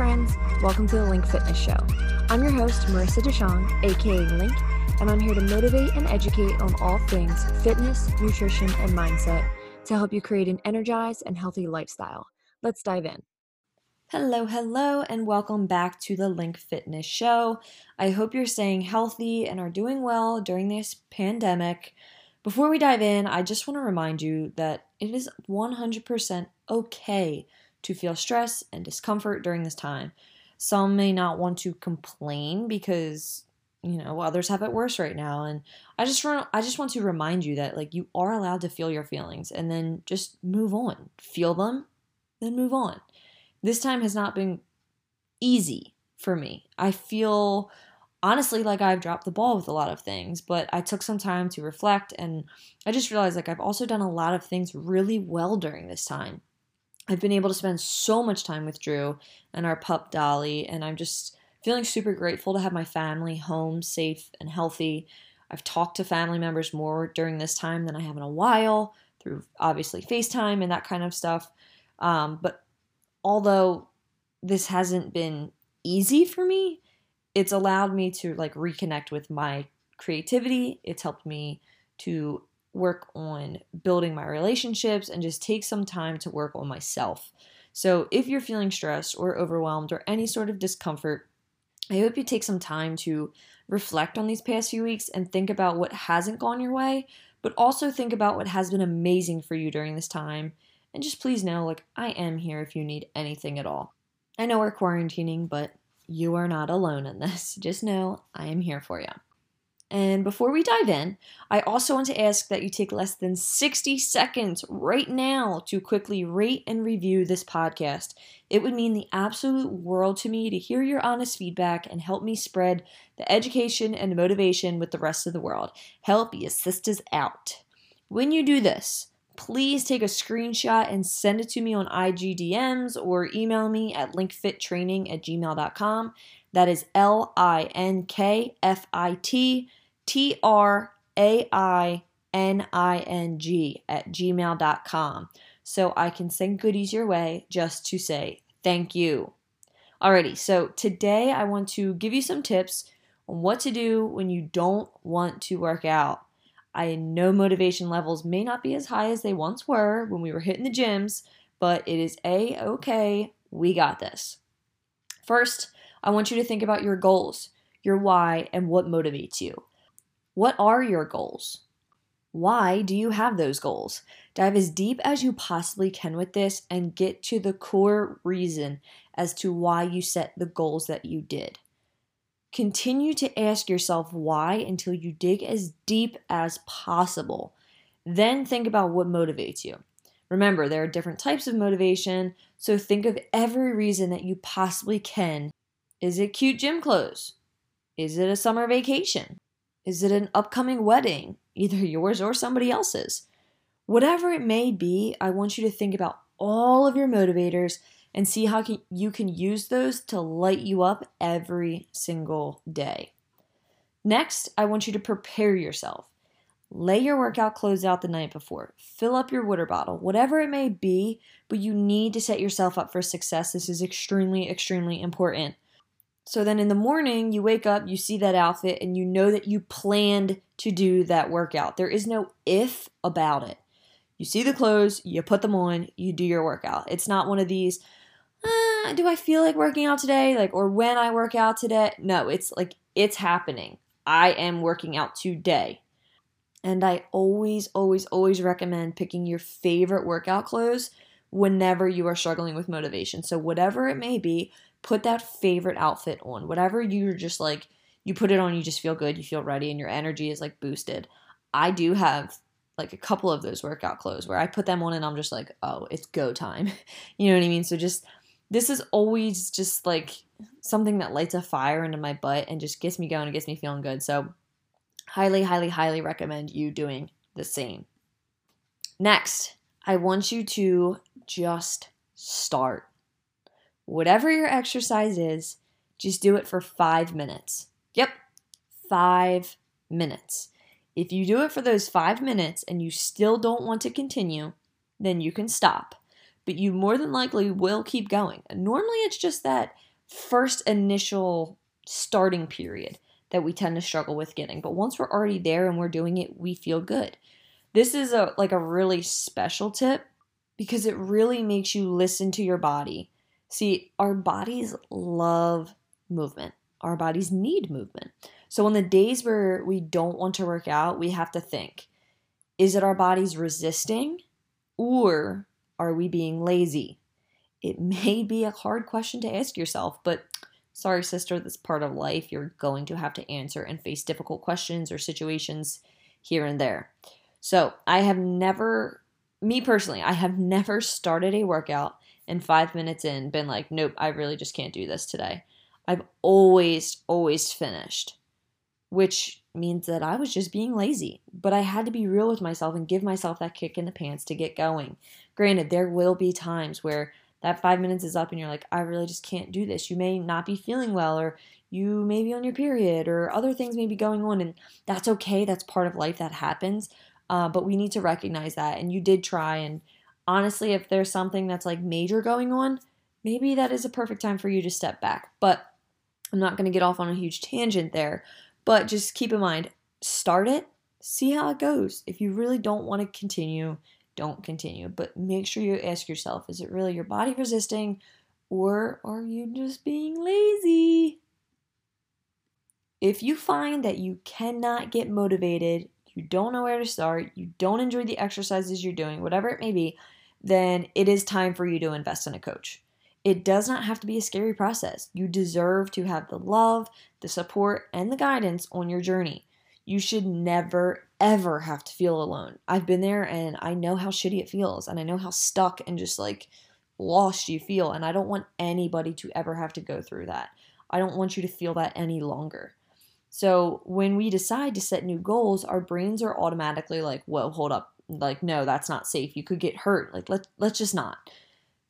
friends. Welcome to the Link Fitness Show. I'm your host, Marissa Deshong, aka Link, and I'm here to motivate and educate on all things fitness, nutrition, and mindset to help you create an energized and healthy lifestyle. Let's dive in. Hello, hello, and welcome back to the Link Fitness Show. I hope you're staying healthy and are doing well during this pandemic. Before we dive in, I just want to remind you that it is 100% okay to feel stress and discomfort during this time. Some may not want to complain because you know others have it worse right now and i just i just want to remind you that like you are allowed to feel your feelings and then just move on. Feel them then move on. This time has not been easy for me. I feel honestly like i've dropped the ball with a lot of things but i took some time to reflect and i just realized like i've also done a lot of things really well during this time I've been able to spend so much time with Drew and our pup Dolly, and I'm just feeling super grateful to have my family home safe and healthy. I've talked to family members more during this time than I have in a while through obviously FaceTime and that kind of stuff. Um, but although this hasn't been easy for me, it's allowed me to like reconnect with my creativity. It's helped me to work on building my relationships and just take some time to work on myself. So, if you're feeling stressed or overwhelmed or any sort of discomfort, I hope you take some time to reflect on these past few weeks and think about what hasn't gone your way, but also think about what has been amazing for you during this time. And just please know, like, I am here if you need anything at all. I know we're quarantining, but you are not alone in this. Just know I am here for you. And before we dive in, I also want to ask that you take less than 60 seconds right now to quickly rate and review this podcast. It would mean the absolute world to me to hear your honest feedback and help me spread the education and motivation with the rest of the world. Help your sisters out. When you do this, please take a screenshot and send it to me on IGDMs or email me at linkfittraining at gmail.com. That is L I N K F I T T R A I N I N G at gmail.com so I can send goodies your way just to say thank you. Alrighty, so today I want to give you some tips on what to do when you don't want to work out. I know motivation levels may not be as high as they once were when we were hitting the gyms, but it is a okay. We got this. First, I want you to think about your goals, your why, and what motivates you. What are your goals? Why do you have those goals? Dive as deep as you possibly can with this and get to the core reason as to why you set the goals that you did. Continue to ask yourself why until you dig as deep as possible. Then think about what motivates you. Remember, there are different types of motivation, so think of every reason that you possibly can. Is it cute gym clothes? Is it a summer vacation? Is it an upcoming wedding, either yours or somebody else's? Whatever it may be, I want you to think about all of your motivators and see how can, you can use those to light you up every single day. Next, I want you to prepare yourself. Lay your workout clothes out the night before. Fill up your water bottle, whatever it may be, but you need to set yourself up for success. This is extremely, extremely important. So then in the morning, you wake up, you see that outfit, and you know that you planned to do that workout. There is no if about it. You see the clothes, you put them on, you do your workout. It's not one of these, uh, do I feel like working out today? Like, or when I work out today? No, it's like, it's happening. I am working out today. And I always, always, always recommend picking your favorite workout clothes whenever you are struggling with motivation. So, whatever it may be, put that favorite outfit on. Whatever you're just like, you put it on, you just feel good, you feel ready, and your energy is like boosted. I do have like a couple of those workout clothes where I put them on and I'm just like, oh, it's go time. you know what I mean? So just this is always just like something that lights a fire into my butt and just gets me going and gets me feeling good. So highly, highly, highly recommend you doing the same. Next, I want you to just start. Whatever your exercise is, just do it for five minutes. Yep, five minutes. If you do it for those five minutes and you still don't want to continue, then you can stop. But you more than likely will keep going. normally it's just that first initial starting period that we tend to struggle with getting. But once we're already there and we're doing it, we feel good. This is a like a really special tip because it really makes you listen to your body. See, our bodies love movement. Our bodies need movement. So on the days where we don't want to work out, we have to think, is it our bodies resisting or are we being lazy? It may be a hard question to ask yourself, but sorry, sister, that's part of life. You're going to have to answer and face difficult questions or situations here and there. So, I have never, me personally, I have never started a workout and five minutes in been like, nope, I really just can't do this today. I've always, always finished, which means that I was just being lazy. But I had to be real with myself and give myself that kick in the pants to get going. Granted, there will be times where that five minutes is up and you're like, I really just can't do this. You may not be feeling well, or you may be on your period, or other things may be going on, and that's okay. That's part of life that happens. Uh, but we need to recognize that. And you did try. And honestly, if there's something that's like major going on, maybe that is a perfect time for you to step back. But I'm not going to get off on a huge tangent there. But just keep in mind, start it, see how it goes. If you really don't want to continue, don't continue. But make sure you ask yourself is it really your body resisting or are you just being lazy? If you find that you cannot get motivated, you don't know where to start, you don't enjoy the exercises you're doing, whatever it may be, then it is time for you to invest in a coach. It does not have to be a scary process. You deserve to have the love, the support, and the guidance on your journey. You should never, ever have to feel alone. I've been there and I know how shitty it feels and I know how stuck and just like lost you feel. And I don't want anybody to ever have to go through that. I don't want you to feel that any longer. So when we decide to set new goals, our brains are automatically like, whoa, hold up. Like, no, that's not safe. You could get hurt. Like, let, let's just not.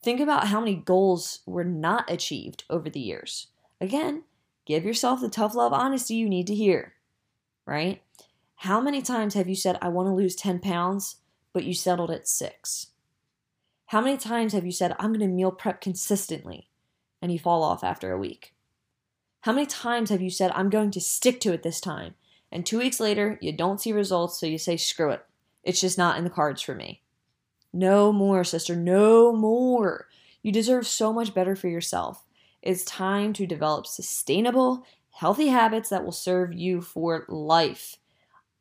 Think about how many goals were not achieved over the years. Again, give yourself the tough love honesty you need to hear, right? How many times have you said, I want to lose 10 pounds, but you settled at six? How many times have you said, I'm going to meal prep consistently, and you fall off after a week? How many times have you said, I'm going to stick to it this time, and two weeks later, you don't see results, so you say, screw it. It's just not in the cards for me. No more, sister, no more. You deserve so much better for yourself. It's time to develop sustainable, healthy habits that will serve you for life.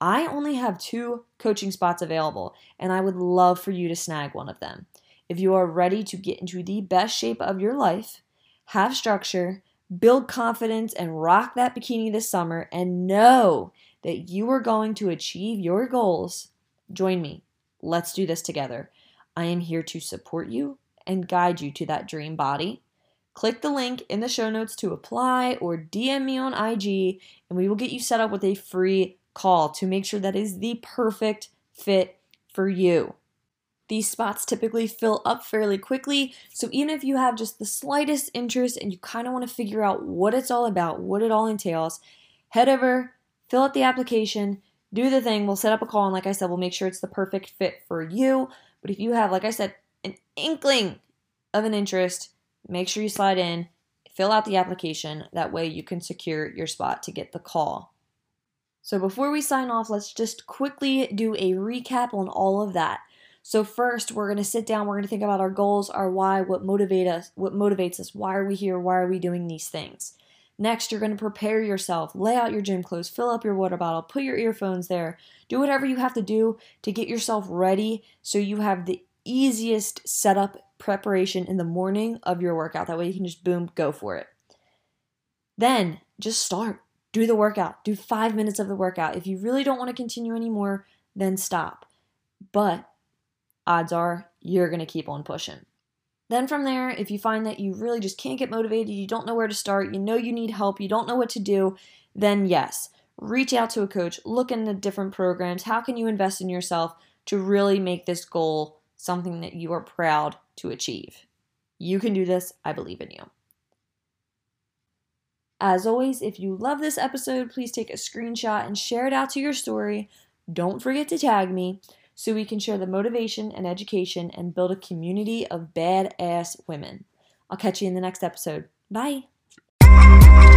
I only have two coaching spots available, and I would love for you to snag one of them. If you are ready to get into the best shape of your life, have structure, build confidence, and rock that bikini this summer, and know that you are going to achieve your goals, join me. Let's do this together. I am here to support you and guide you to that dream body. Click the link in the show notes to apply or DM me on IG, and we will get you set up with a free call to make sure that is the perfect fit for you. These spots typically fill up fairly quickly, so even if you have just the slightest interest and you kind of want to figure out what it's all about, what it all entails, head over, fill out the application, do the thing. We'll set up a call, and like I said, we'll make sure it's the perfect fit for you. But if you have, like I said, an inkling of an interest, make sure you slide in, fill out the application. That way you can secure your spot to get the call. So before we sign off, let's just quickly do a recap on all of that. So first, we're going to sit down, we're going to think about our goals, our why, what motivate us, what motivates us, why are we here, why are we doing these things. Next, you're going to prepare yourself, lay out your gym clothes, fill up your water bottle, put your earphones there, do whatever you have to do to get yourself ready so you have the easiest setup preparation in the morning of your workout. That way you can just boom, go for it. Then just start do the workout, do five minutes of the workout. If you really don't want to continue anymore, then stop. But odds are you're going to keep on pushing. Then from there, if you find that you really just can't get motivated, you don't know where to start, you know you need help, you don't know what to do, then yes, reach out to a coach, look into different programs. How can you invest in yourself to really make this goal something that you are proud to achieve? You can do this. I believe in you. As always, if you love this episode, please take a screenshot and share it out to your story. Don't forget to tag me so we can share the motivation and education and build a community of badass women. I'll catch you in the next episode. Bye.